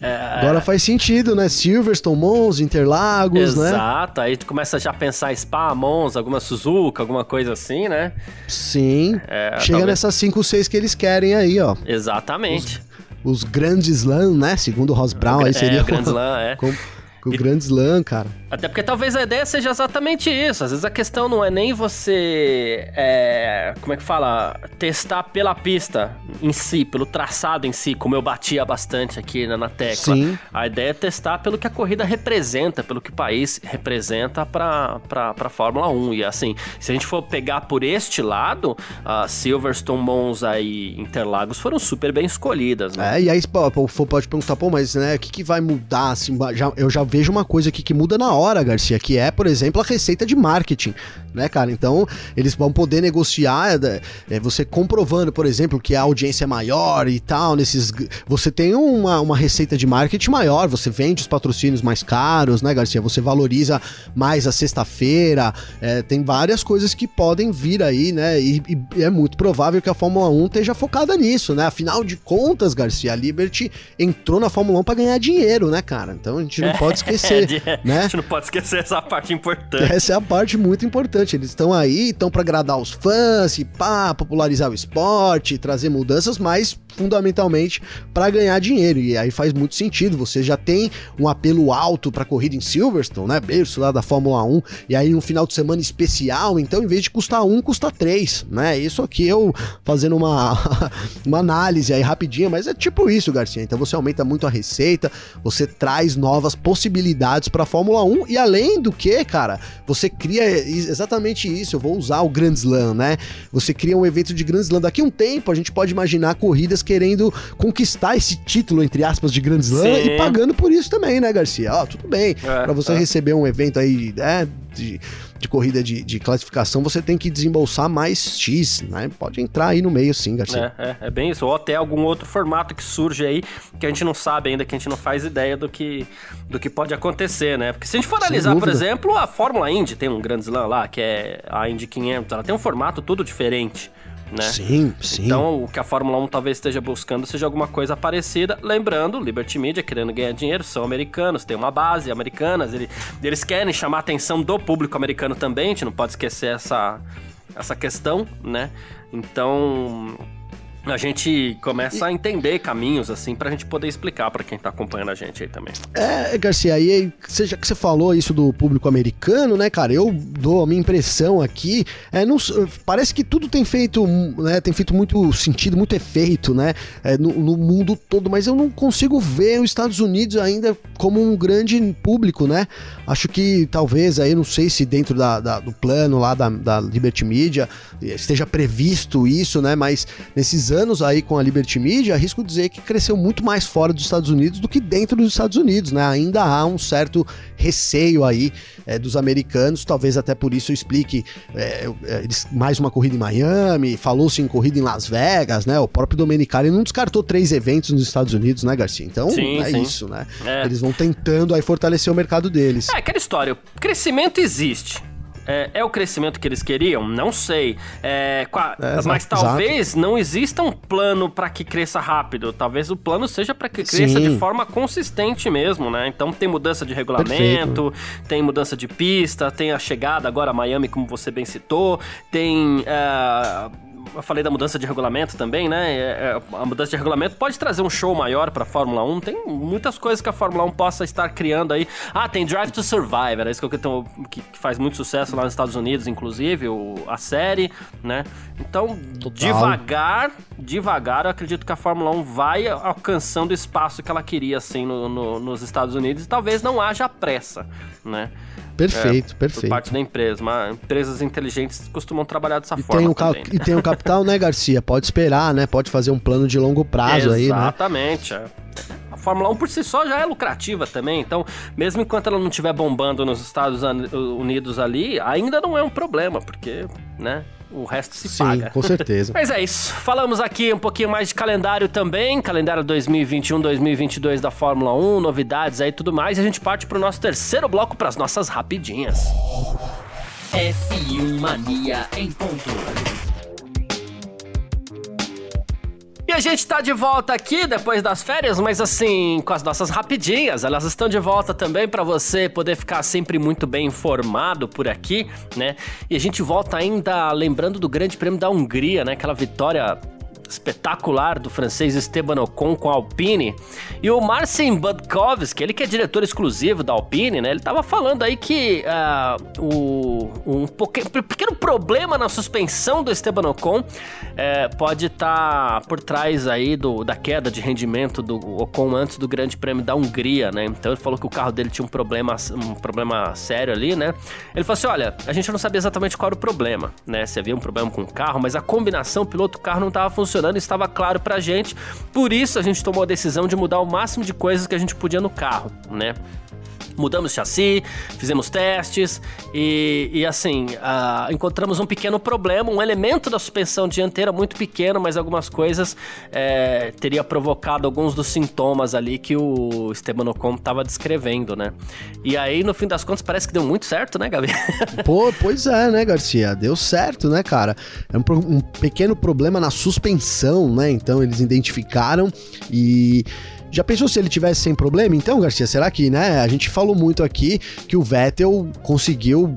É... Agora faz sentido, né? Silverstone, Mons, Interlagos, Exato. né? Exato, aí tu começa já a pensar Spa, Mons, alguma Suzuka, alguma coisa assim, né? Sim. É, Chega talvez... nessas 5, 6 que eles querem aí, ó. Exatamente. Os, os grandes Slam, né? Segundo o Ross Brown, aí seria... É, o Grand Slam, é. Com, com o e... Grand Slam, cara. Até porque talvez a ideia seja exatamente isso. Às vezes a questão não é nem você. É, como é que fala? Testar pela pista em si, pelo traçado em si, como eu batia bastante aqui na, na tecla. Sim. A ideia é testar pelo que a corrida representa, pelo que o país representa para a Fórmula 1. E assim, se a gente for pegar por este lado, a Silverstone, Monza e Interlagos foram super bem escolhidas. Né? É, e aí pode perguntar, pô, mas né, o que, que vai mudar? Assim, já, eu já vejo uma coisa aqui que muda na hora, Garcia, que é, por exemplo, a receita de marketing, né, cara? Então, eles vão poder negociar, é, é, você comprovando, por exemplo, que a audiência é maior e tal, nesses. Você tem uma, uma receita de marketing maior, você vende os patrocínios mais caros, né, Garcia? Você valoriza mais a sexta-feira, é, tem várias coisas que podem vir aí, né? E, e, é muito provável que a Fórmula 1 esteja focada nisso, né? Afinal de contas, Garcia, a Liberty entrou na Fórmula 1 para ganhar dinheiro, né, cara? Então a gente não pode esquecer, né? A gente não pode esquecer essa parte importante. Essa é a parte muito importante. Eles estão aí, estão para agradar os fãs, e pá, popularizar o esporte, trazer mudanças, mas fundamentalmente para ganhar dinheiro. E aí faz muito sentido. Você já tem um apelo alto para corrida em Silverstone, né? Berço lá da Fórmula 1. E aí um final de semana especial, então em vez de custar um, custa três, né? Isso aqui eu fazendo uma, uma análise aí rapidinha, mas é tipo isso, Garcia. Então você aumenta muito a receita, você traz novas possibilidades para a Fórmula 1 e além do que, cara, você cria exatamente isso. Eu vou usar o Grand Slam, né? Você cria um evento de Grand Slam. Daqui a um tempo a gente pode imaginar corridas querendo conquistar esse título, entre aspas, de Grand Slam Sim. e pagando por isso também, né, Garcia? Ó, tudo bem. É, para você é. receber um evento aí, é, de, de corrida de, de, classificação, você tem que desembolsar mais X, né? Pode entrar aí no meio sim, Garcia. É, é, é, bem isso. Ou até algum outro formato que surge aí que a gente não sabe ainda, que a gente não faz ideia do que, do que pode acontecer, né? Porque se a gente for analisar, por exemplo, a Fórmula Indy tem um grande slam lá, que é a Indy 500, ela tem um formato todo diferente né? Sim, sim. Então, o que a Fórmula 1 talvez esteja buscando seja alguma coisa parecida. Lembrando, Liberty Media querendo ganhar dinheiro, são americanos, tem uma base americana, eles, eles querem chamar a atenção do público americano também, a gente não pode esquecer essa, essa questão, né? Então, a gente começa a entender caminhos, assim, pra gente poder explicar para quem tá acompanhando a gente aí também. É, Garcia, aí, seja que você falou isso do público americano, né, cara, eu dou a minha impressão aqui, é, não, parece que tudo tem feito, né, tem feito muito sentido, muito efeito, né, é, no, no, mundo todo, mas eu não consigo ver os Estados Unidos ainda como um grande público, né, acho que talvez aí, não sei se dentro da, da do plano lá da, da Liberty Media esteja previsto isso, né, mas nesses anos aí com a Liberty Media, arrisco dizer que cresceu muito mais fora dos Estados Unidos do que dentro dos Estados Unidos, né? Ainda há um certo receio aí é, dos americanos, talvez até por isso eu explique é, é eles, mais uma corrida em Miami, falou-se em corrida em Las Vegas, né? O próprio Domenicali não descartou três eventos nos Estados Unidos, né, Garcia? Então sim, é sim. isso, né? É. Eles vão tentando aí fortalecer o mercado deles. É aquela história, o crescimento existe. É, é, o crescimento que eles queriam? Não sei. É, é, mas talvez exato. não exista um plano para que cresça rápido. Talvez o plano seja para que cresça Sim. de forma consistente mesmo, né? Então tem mudança de regulamento, Perfeito. tem mudança de pista, tem a chegada agora a Miami, como você bem citou, tem. Uh, eu falei da mudança de regulamento também, né? É, é, a mudança de regulamento pode trazer um show maior pra Fórmula 1. Tem muitas coisas que a Fórmula 1 possa estar criando aí. Ah, tem Drive to Survive, era isso que, eu, que, que faz muito sucesso lá nos Estados Unidos, inclusive, o, a série, né? Então, Total. devagar, devagar, eu acredito que a Fórmula 1 vai alcançando o espaço que ela queria, assim, no, no, nos Estados Unidos. E talvez não haja pressa, né? Perfeito, é, perfeito. Por parte da empresa. Mas empresas inteligentes costumam trabalhar dessa e forma. Tem um também, né? E tem o um capital, né, Garcia? Pode esperar, né? Pode fazer um plano de longo prazo aí, né? Exatamente. É. A Fórmula 1 por si só já é lucrativa também, então, mesmo enquanto ela não estiver bombando nos Estados Unidos ali, ainda não é um problema, porque, né? O resto se Sim, paga. com certeza. Mas é isso. Falamos aqui um pouquinho mais de calendário também, calendário 2021-2022 da Fórmula 1, novidades aí e tudo mais. E a gente parte pro nosso terceiro bloco para as nossas rapidinhas. F1 Mania em ponto. E a gente tá de volta aqui depois das férias, mas assim, com as nossas rapidinhas. Elas estão de volta também para você poder ficar sempre muito bem informado por aqui, né? E a gente volta ainda lembrando do Grande Prêmio da Hungria, né? Aquela vitória espetacular do francês Esteban Ocon com a Alpine. E o Marcin Budkowski, ele que é diretor exclusivo da Alpine, né? Ele tava falando aí que uh, o, um pequeno problema na suspensão do Esteban Ocon é, pode estar tá por trás aí do, da queda de rendimento do Ocon antes do Grande Prêmio da Hungria, né? Então ele falou que o carro dele tinha um problema, um problema sério ali, né? Ele falou assim: olha, a gente não sabia exatamente qual era o problema, né? Se havia um problema com o carro, mas a combinação piloto-carro não estava funcionando funcionando, estava claro pra gente. Por isso a gente tomou a decisão de mudar o máximo de coisas que a gente podia no carro, né? Mudamos chassi, fizemos testes e, e assim, uh, encontramos um pequeno problema, um elemento da suspensão dianteira muito pequeno, mas algumas coisas é, teria provocado alguns dos sintomas ali que o Esteban Ocon estava descrevendo, né? E aí, no fim das contas, parece que deu muito certo, né, Gabi? Pô, pois é, né, Garcia? Deu certo, né, cara? É um, um pequeno problema na suspensão, né? Então, eles identificaram e já pensou se ele tivesse sem problema? Então, Garcia, será que, né? A gente falou muito aqui que o Vettel conseguiu.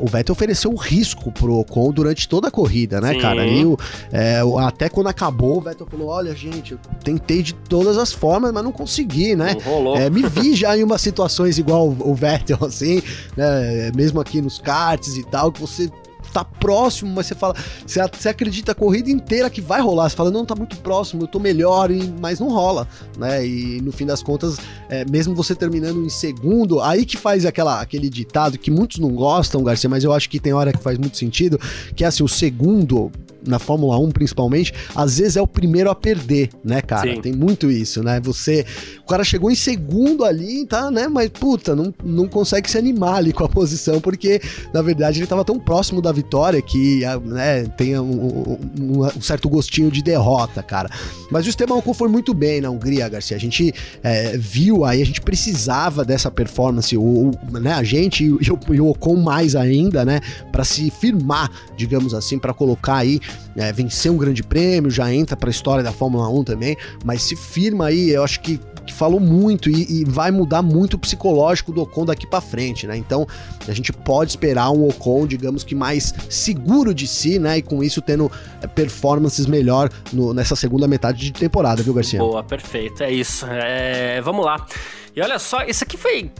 O Vettel ofereceu um risco pro Ocon durante toda a corrida, né, Sim. cara? E o, é, até quando acabou, o Vettel falou: olha, gente, eu tentei de todas as formas, mas não consegui, né? Não rolou. É, me vi já em umas situações igual o Vettel, assim, né? Mesmo aqui nos karts e tal, que você tá próximo, mas você fala, você, você acredita a corrida inteira que vai rolar. Você fala, não, tá muito próximo, eu tô melhor, mas não rola, né? E no fim das contas, é, mesmo você terminando em segundo, aí que faz aquela, aquele ditado que muitos não gostam, Garcia, mas eu acho que tem hora que faz muito sentido, que é assim, o segundo na Fórmula 1 principalmente, às vezes é o primeiro a perder, né, cara? Sim. Tem muito isso, né? Você. O cara chegou em segundo ali, tá, né? Mas, puta, não, não consegue se animar ali com a posição, porque, na verdade, ele tava tão próximo da vitória que, né, tem um, um, um certo gostinho de derrota, cara. Mas o Esteban Ocon foi muito bem na Hungria, Garcia. A gente é, viu aí, a gente precisava dessa performance, o, o né, a gente e o, e o Ocon mais ainda, né, para se firmar, digamos assim, para colocar aí é, vencer um grande prêmio, já entra para a história da Fórmula 1 também, mas se firma aí, eu acho que, que falou muito e, e, vai mudar muito o psicológico do Ocon daqui para frente, né? Então a gente pode esperar um Ocon, digamos que mais seguro de si, né? E com isso tendo é, performances melhor no, nessa segunda metade de temporada, viu, Garcia? Boa, perfeito, é isso. É, vamos lá. E olha só, isso aqui foi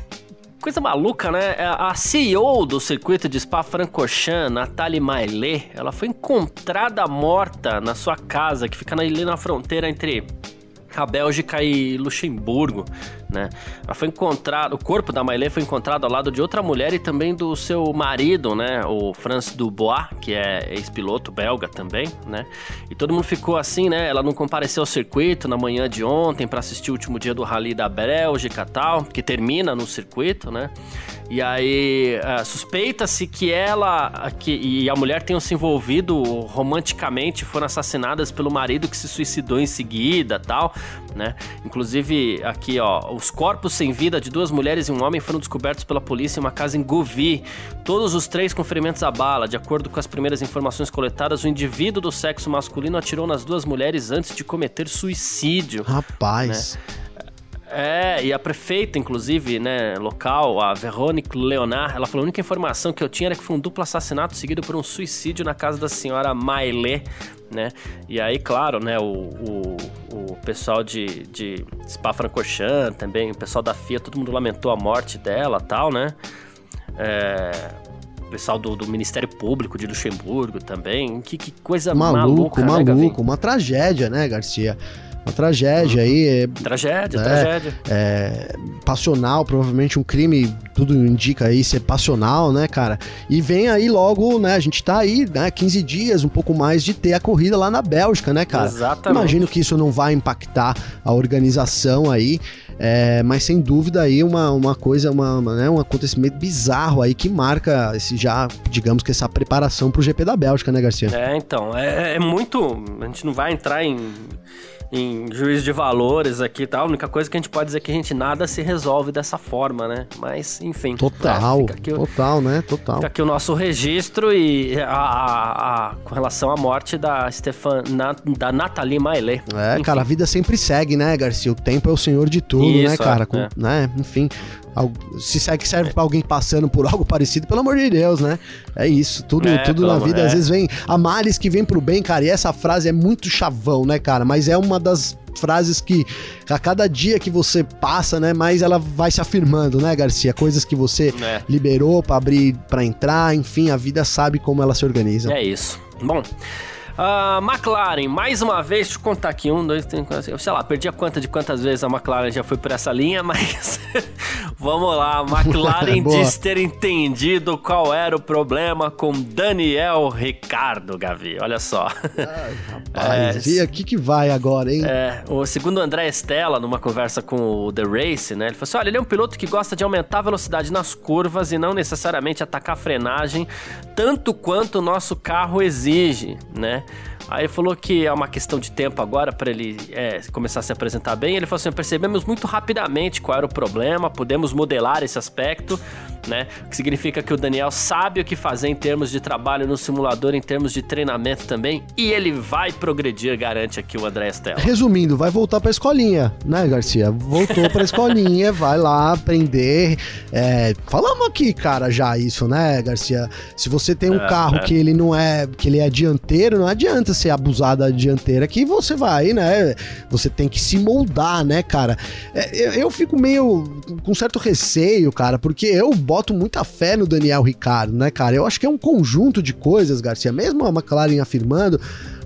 Coisa maluca, né? É, a CEO do circuito de Spa-Francorchamps, Nathalie Maillet, ela foi encontrada morta na sua casa, que fica ali na fronteira entre a Bélgica e Luxemburgo, né? Ela foi encontrada, o corpo da Mailê foi encontrado ao lado de outra mulher e também do seu marido, né? O Franz Dubois, que é ex-piloto belga também, né? E todo mundo ficou assim, né? Ela não compareceu ao circuito na manhã de ontem para assistir o último dia do Rally da Bélgica tal, que termina no circuito, né? E aí uh, suspeita-se que ela que, e a mulher tenham se envolvido romanticamente, foram assassinadas pelo marido que se suicidou em seguida, tal, né? Inclusive aqui, ó, os corpos sem vida de duas mulheres e um homem foram descobertos pela polícia em uma casa em Govi. Todos os três com ferimentos à bala. De acordo com as primeiras informações coletadas, o indivíduo do sexo masculino atirou nas duas mulheres antes de cometer suicídio. Rapaz. Né? É, e a prefeita, inclusive, né, local, a Verônica Leonard, ela falou: a única informação que eu tinha era que foi um duplo assassinato seguido por um suicídio na casa da senhora Mailé, né? E aí, claro, né, o, o, o pessoal de, de Spa-Francorchamps também, o pessoal da FIA, todo mundo lamentou a morte dela tal, né? É, o pessoal do, do, Ministério Público de Luxemburgo também. Que, que coisa maluco, maluca, maluco, né, uma tragédia, né, Garcia? Uma tragédia aí. É, tragédia, é, tragédia. É, passional, provavelmente um crime, tudo indica aí ser passional, né, cara? E vem aí logo, né? A gente tá aí, né? 15 dias, um pouco mais de ter a corrida lá na Bélgica, né, cara? Exatamente. Imagino que isso não vai impactar a organização aí. É, mas sem dúvida aí uma, uma coisa, uma, uma, né, um acontecimento bizarro aí que marca esse já, digamos que essa preparação pro GP da Bélgica, né, Garcia? É, então, é, é muito. A gente não vai entrar em em juízo de valores aqui e tal. A única coisa que a gente pode dizer é que a gente nada se resolve dessa forma, né? Mas, enfim. Total, é, total, né? Total. Fica aqui o nosso registro e a, a, a com relação à morte da Stefan, na, da Nathalie Maillet. É, enfim. cara, a vida sempre segue, né, Garcia? O tempo é o senhor de tudo, né, Isso, né, cara? É, com, é. né? Enfim, se serve, serve para alguém passando por algo parecido, pelo amor de Deus, né? É isso, tudo, é, tudo na vida, é. às vezes vem a males que vem pro bem, cara, e essa frase é muito chavão, né, cara? Mas é uma das frases que a cada dia que você passa, né, mais ela vai se afirmando, né, Garcia? Coisas que você é. liberou para abrir, para entrar, enfim, a vida sabe como ela se organiza. É isso. Bom, Uh, McLaren, mais uma vez, deixa eu contar aqui. Um, dois, três, quatro, sei lá, perdi a conta de quantas vezes a McLaren já foi por essa linha, mas vamos lá. A McLaren diz ter entendido qual era o problema com Daniel Ricardo, Gavi. Olha só. Ai, rapaz, é, e aqui que vai agora, hein? É, o segundo André Stella, numa conversa com o The Race, né? Ele falou assim: olha, ele é um piloto que gosta de aumentar a velocidade nas curvas e não necessariamente atacar a frenagem, tanto quanto o nosso carro exige, né? Aí falou que é uma questão de tempo agora para ele é, começar a se apresentar bem. Ele falou assim: percebemos muito rapidamente qual era o problema, podemos modelar esse aspecto, né? O que significa que o Daniel sabe o que fazer em termos de trabalho no simulador, em termos de treinamento também, e ele vai progredir, garante aqui o André Stella. Resumindo, vai voltar para a escolinha, né, Garcia? Voltou para a escolinha, vai lá aprender. É, falamos aqui, cara, já isso, né, Garcia? Se você tem um é, carro é. que ele não é, que ele é dianteiro, não adianta ser abusado da dianteira que você vai, né? Você tem que se moldar, né, cara? É, eu, eu, fico meio com certo receio, cara, porque eu boto muita fé no Daniel Ricardo, né, cara? Eu acho que é um conjunto de coisas, Garcia, mesmo a McLaren afirmando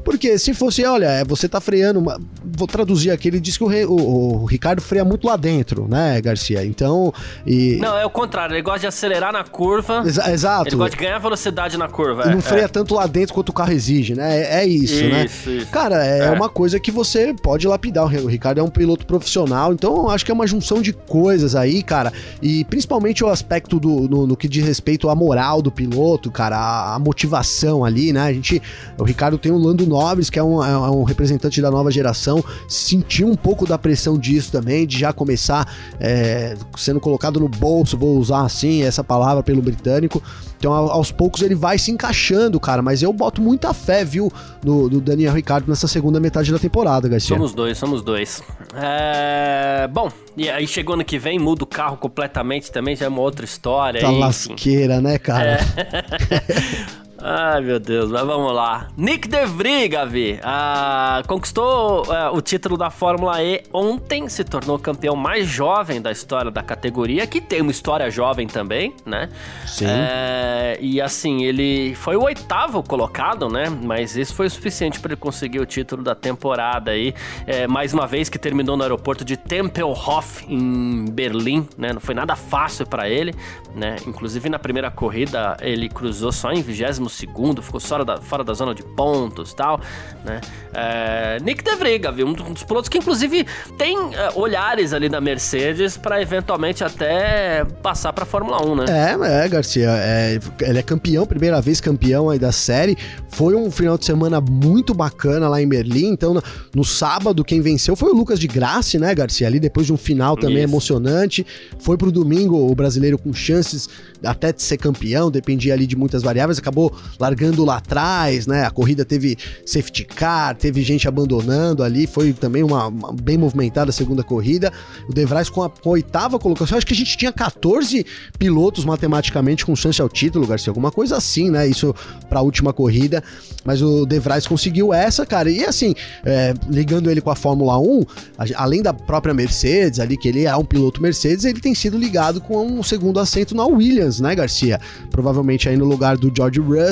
porque se fosse, olha, é, você tá freando. Uma... Vou traduzir aqui, ele diz que o, Re... o, o, Ricardo freia muito lá dentro, né, Garcia? Então. E... Não, é o contrário, ele gosta de acelerar na curva. Exa exato. Ele gosta de ganhar velocidade na curva. E não é, freia é. tanto lá dentro quanto o carro exige, né? É, é isso, isso, né? Isso. Cara, é, é, uma coisa que você pode lapidar. O Ricardo é um piloto profissional, então acho que é uma junção de coisas aí, cara. E principalmente o aspecto do no, no que diz respeito à moral do piloto, cara, a, a motivação ali, né? A gente. O Ricardo tem um Lando Nobres, que é um, é um representante da nova geração, sentiu um pouco da pressão disso também, de já começar é, sendo colocado no bolso, vou usar assim essa palavra pelo britânico. Então, aos poucos ele vai se encaixando, cara. Mas eu boto muita fé, viu, no, no Daniel Ricardo nessa segunda metade da temporada, Garcia. Somos dois, somos dois. É... Bom, e aí chegou ano que vem, muda o carro completamente também, já é uma outra história. Tá lasqueira, né, cara? É. Ai, meu Deus, mas vamos lá. Nick DeVry, Gavi, ah, conquistou ah, o título da Fórmula E ontem, se tornou campeão mais jovem da história da categoria, que tem uma história jovem também, né? Sim. É, e assim, ele foi o oitavo colocado, né? Mas isso foi o suficiente para ele conseguir o título da temporada aí. É, mais uma vez que terminou no aeroporto de Tempelhof, em Berlim, né? Não foi nada fácil para ele, né? Inclusive na primeira corrida ele cruzou só em 22 segundo, ficou fora da, fora da zona de pontos e tal, né? É, Nick De Vries, viu? Um dos pilotos que inclusive tem é, olhares ali na Mercedes para eventualmente até passar para Fórmula 1, né? É, é, Garcia, é, ele é campeão, primeira vez campeão aí da série. Foi um final de semana muito bacana lá em Berlim. Então, no, no sábado, quem venceu foi o Lucas de Graça, né, Garcia? Ali depois de um final também Isso. emocionante. Foi pro domingo o brasileiro com chances até de ser campeão, dependia ali de muitas variáveis, acabou largando lá atrás, né? A corrida teve safety car, teve gente abandonando ali, foi também uma, uma bem movimentada segunda corrida. O De Vries com a, com a oitava colocação, acho que a gente tinha 14 pilotos matematicamente com chance ao título, Garcia, alguma coisa assim, né? Isso para a última corrida, mas o De Vries conseguiu essa, cara. E assim, é, ligando ele com a Fórmula 1, a, além da própria Mercedes ali, que ele é um piloto Mercedes, ele tem sido ligado com um segundo assento na Williams, né, Garcia? Provavelmente aí no lugar do George Russell,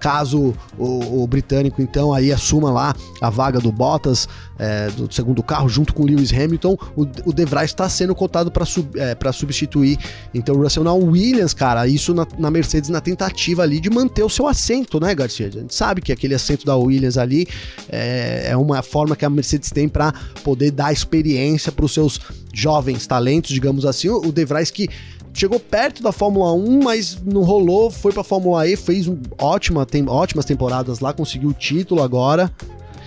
caso o, o britânico então aí assuma lá a vaga do Bottas é, do segundo carro junto com Lewis Hamilton, o, o De Vries está sendo cotado para sub, é, substituir então o Russell na Williams, cara, isso na, na, Mercedes na tentativa ali de manter o seu assento, né, Garcia? A gente sabe que aquele assento da Williams ali é, é uma forma que a Mercedes tem para poder dar experiência para os seus jovens talentos, digamos assim. O De Vries que chegou perto da Fórmula 1, mas não rolou, foi pra Fórmula E, fez um ótima, tem, ótimas temporadas lá, conseguiu o título agora.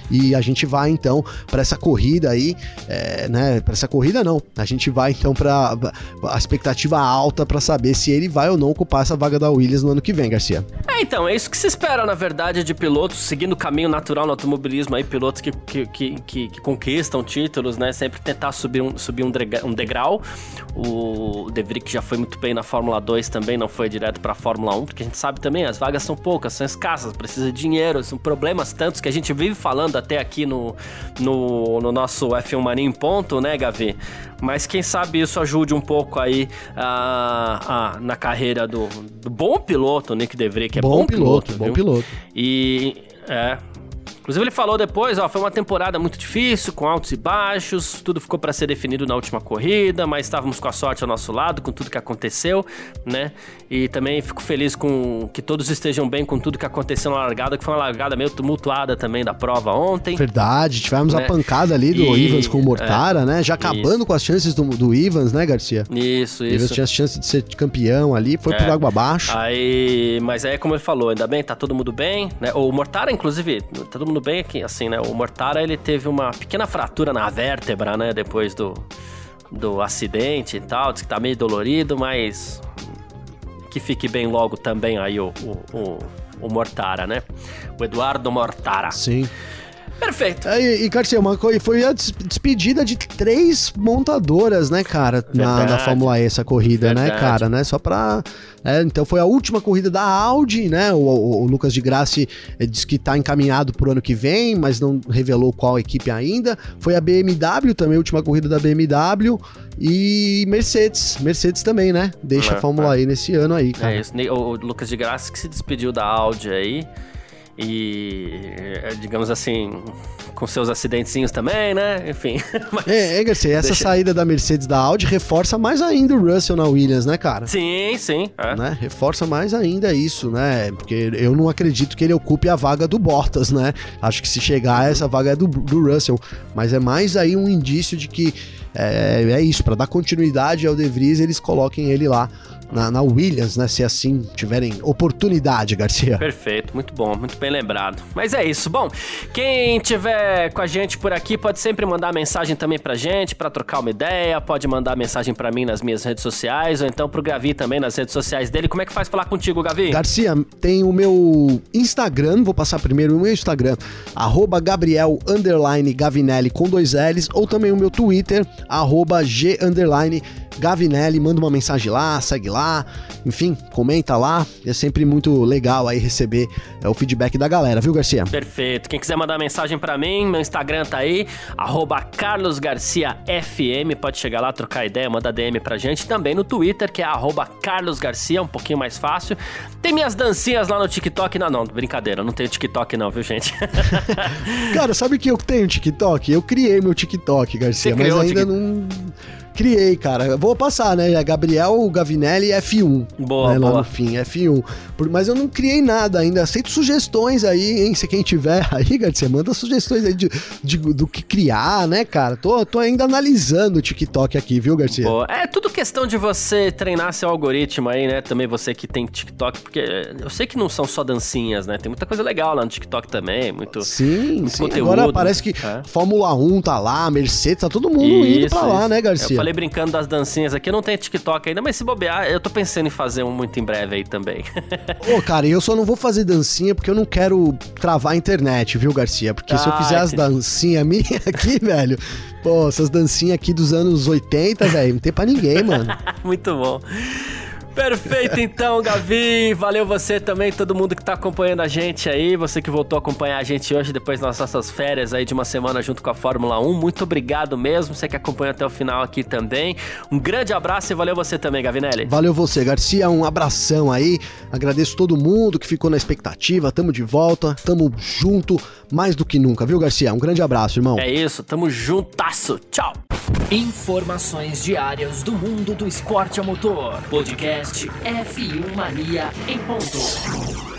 E a gente vai então para essa corrida aí, é, né? Para essa corrida não. A gente vai então para a expectativa alta para saber se ele vai ou não ocupar essa vaga da Williams no ano que vem, Garcia. É, então, é isso que se espera, na verdade, de pilotos seguindo o caminho natural no automobilismo aí, pilotos que, que, que, que, que conquistam títulos, né? Sempre tentar subir um, subir um, um degrau. O De Vries já foi muito bem na Fórmula 2 também, não foi direto para a Fórmula 1, porque a gente sabe também, as vagas são poucas, são escassas, precisa de dinheiro, são problemas tantos que a gente vive falando até aqui no, no, no nosso F1 Mania em ponto, né, Gavi? Mas quem sabe isso ajude um pouco aí a, a na carreira do, do, bom piloto, Nick DeVry, que é bom, bom piloto, piloto bom piloto. E é, Inclusive ele falou depois, ó, foi uma temporada muito difícil, com altos e baixos, tudo ficou para ser definido na última corrida, mas estávamos com a sorte ao nosso lado, com tudo que aconteceu, né? E também fico feliz com que todos estejam bem com tudo que aconteceu na largada, que foi uma largada meio tumultuada também da prova ontem. Verdade, tivemos né? a pancada ali do e... Ivans com o Mortara, é, né? Já acabando isso. com as chances do, do Ivans, né, Garcia? Isso, isso. Ivans tinha as chances de ser campeão ali, foi é. por água abaixo. Aí, mas aí como ele falou, ainda bem, tá todo mundo bem, né? O Mortara, inclusive, tá todo mundo bem aqui, assim, né? O Mortara, ele teve uma pequena fratura na vértebra, né? Depois do, do acidente e tal. Diz que tá meio dolorido, mas que fique bem logo também aí o, o, o, o Mortara, né? O Eduardo Mortara. Sim. Perfeito. É, e, Garcia, uma coisa, foi a despedida de três montadoras, né, cara, na, na, Fórmula E, essa corrida, né, Verdade. né, cara, né? Só pra. É, então foi a última corrida da Audi, né? O, o, o Lucas de Grassi eh, disse que tá encaminhado pro ano que vem, mas não revelou qual equipe ainda. Foi a BMW também, a última corrida da BMW. E Mercedes, Mercedes também, né? Deixa é, a Fórmula é. E nesse ano aí, cara. É isso, o Lucas de Grassi que se despediu da Audi aí e, é, digamos assim, com seus acidentezinhos também, né? Enfim. É, é, Garcia, essa deixa... saída da Mercedes da Audi reforça mais ainda o Russell na Williams, né, cara? Sim, sim. É. Né? Reforça mais ainda isso, né? Porque eu não acredito que ele ocupe a vaga do Bottas, né? Acho que se chegar, essa vaga é do, do Russell. Mas é mais aí um indício de que é, é isso, para dar continuidade ao De Vries, eles coloquem ele lá na, na, Williams, né? Se assim tiverem oportunidade, Garcia. Perfeito, muito bom, muito bem lembrado. Mas é isso. Bom, quem tiver com a gente por aqui pode sempre mandar mensagem também pra gente, para trocar uma ideia, pode mandar mensagem para mim nas minhas redes sociais, ou então pro Gavi também nas redes sociais dele. Como é que faz falar contigo, Gavi? Garcia, tem o meu Instagram, vou passar primeiro o meu Instagram, arroba Gabriel Gavinelli com dois L's, ou também o meu Twitter, arroba G Gavinelli, manda uma mensagem lá, segue lá, enfim, comenta lá. É sempre muito legal aí receber é, o feedback da galera, viu, Garcia? Perfeito. Quem quiser mandar mensagem para mim, meu Instagram tá aí, carlosgarciafm, pode chegar lá, trocar ideia, mandar DM pra gente. Também no Twitter, que é carlosgarcia, um pouquinho mais fácil. Tem minhas dancinhas lá no TikTok, não, não, brincadeira, não tenho TikTok não, viu, gente? Cara, sabe que eu tenho TikTok? Eu criei meu TikTok, Garcia, mas ainda não criei, cara. Eu vou passar, né? É Gabriel Gavinelli F1. Boa, né, boa. Lá no fim, F1. Por, mas eu não criei nada ainda. Aceito sugestões aí, hein? Se quem tiver aí, Garcia, manda sugestões aí de, de, do que criar, né, cara? Tô, tô ainda analisando o TikTok aqui, viu, Garcia? Boa. É tudo questão de você treinar seu algoritmo aí, né? Também você que tem TikTok, porque eu sei que não são só dancinhas, né? Tem muita coisa legal lá no TikTok também, muito, sim, muito sim. conteúdo. Agora parece que é. Fórmula 1 tá lá, Mercedes, tá todo mundo isso, indo pra isso. lá, né, Garcia? Falei brincando das dancinhas aqui, eu não tenho TikTok ainda, mas se bobear, eu tô pensando em fazer um muito em breve aí também. Ô, cara, eu só não vou fazer dancinha porque eu não quero travar a internet, viu, Garcia? Porque ah, se eu ah, fizer as dancinhas minhas aqui, velho, pô, essas dancinhas aqui dos anos 80, velho, não tem pra ninguém, mano. muito bom. Perfeito, então, Gavi. Valeu você também, todo mundo que tá acompanhando a gente aí. Você que voltou a acompanhar a gente hoje, depois das nossas férias aí de uma semana junto com a Fórmula 1. Muito obrigado mesmo. Você que acompanha até o final aqui também. Um grande abraço e valeu você também, Gavinelli. Valeu você, Garcia. Um abração aí. Agradeço todo mundo que ficou na expectativa. Tamo de volta, tamo junto mais do que nunca, viu, Garcia? Um grande abraço, irmão. É isso, tamo juntasso. Tchau. Informações diárias do mundo do esporte a motor. Podcast F1 Mania em ponto.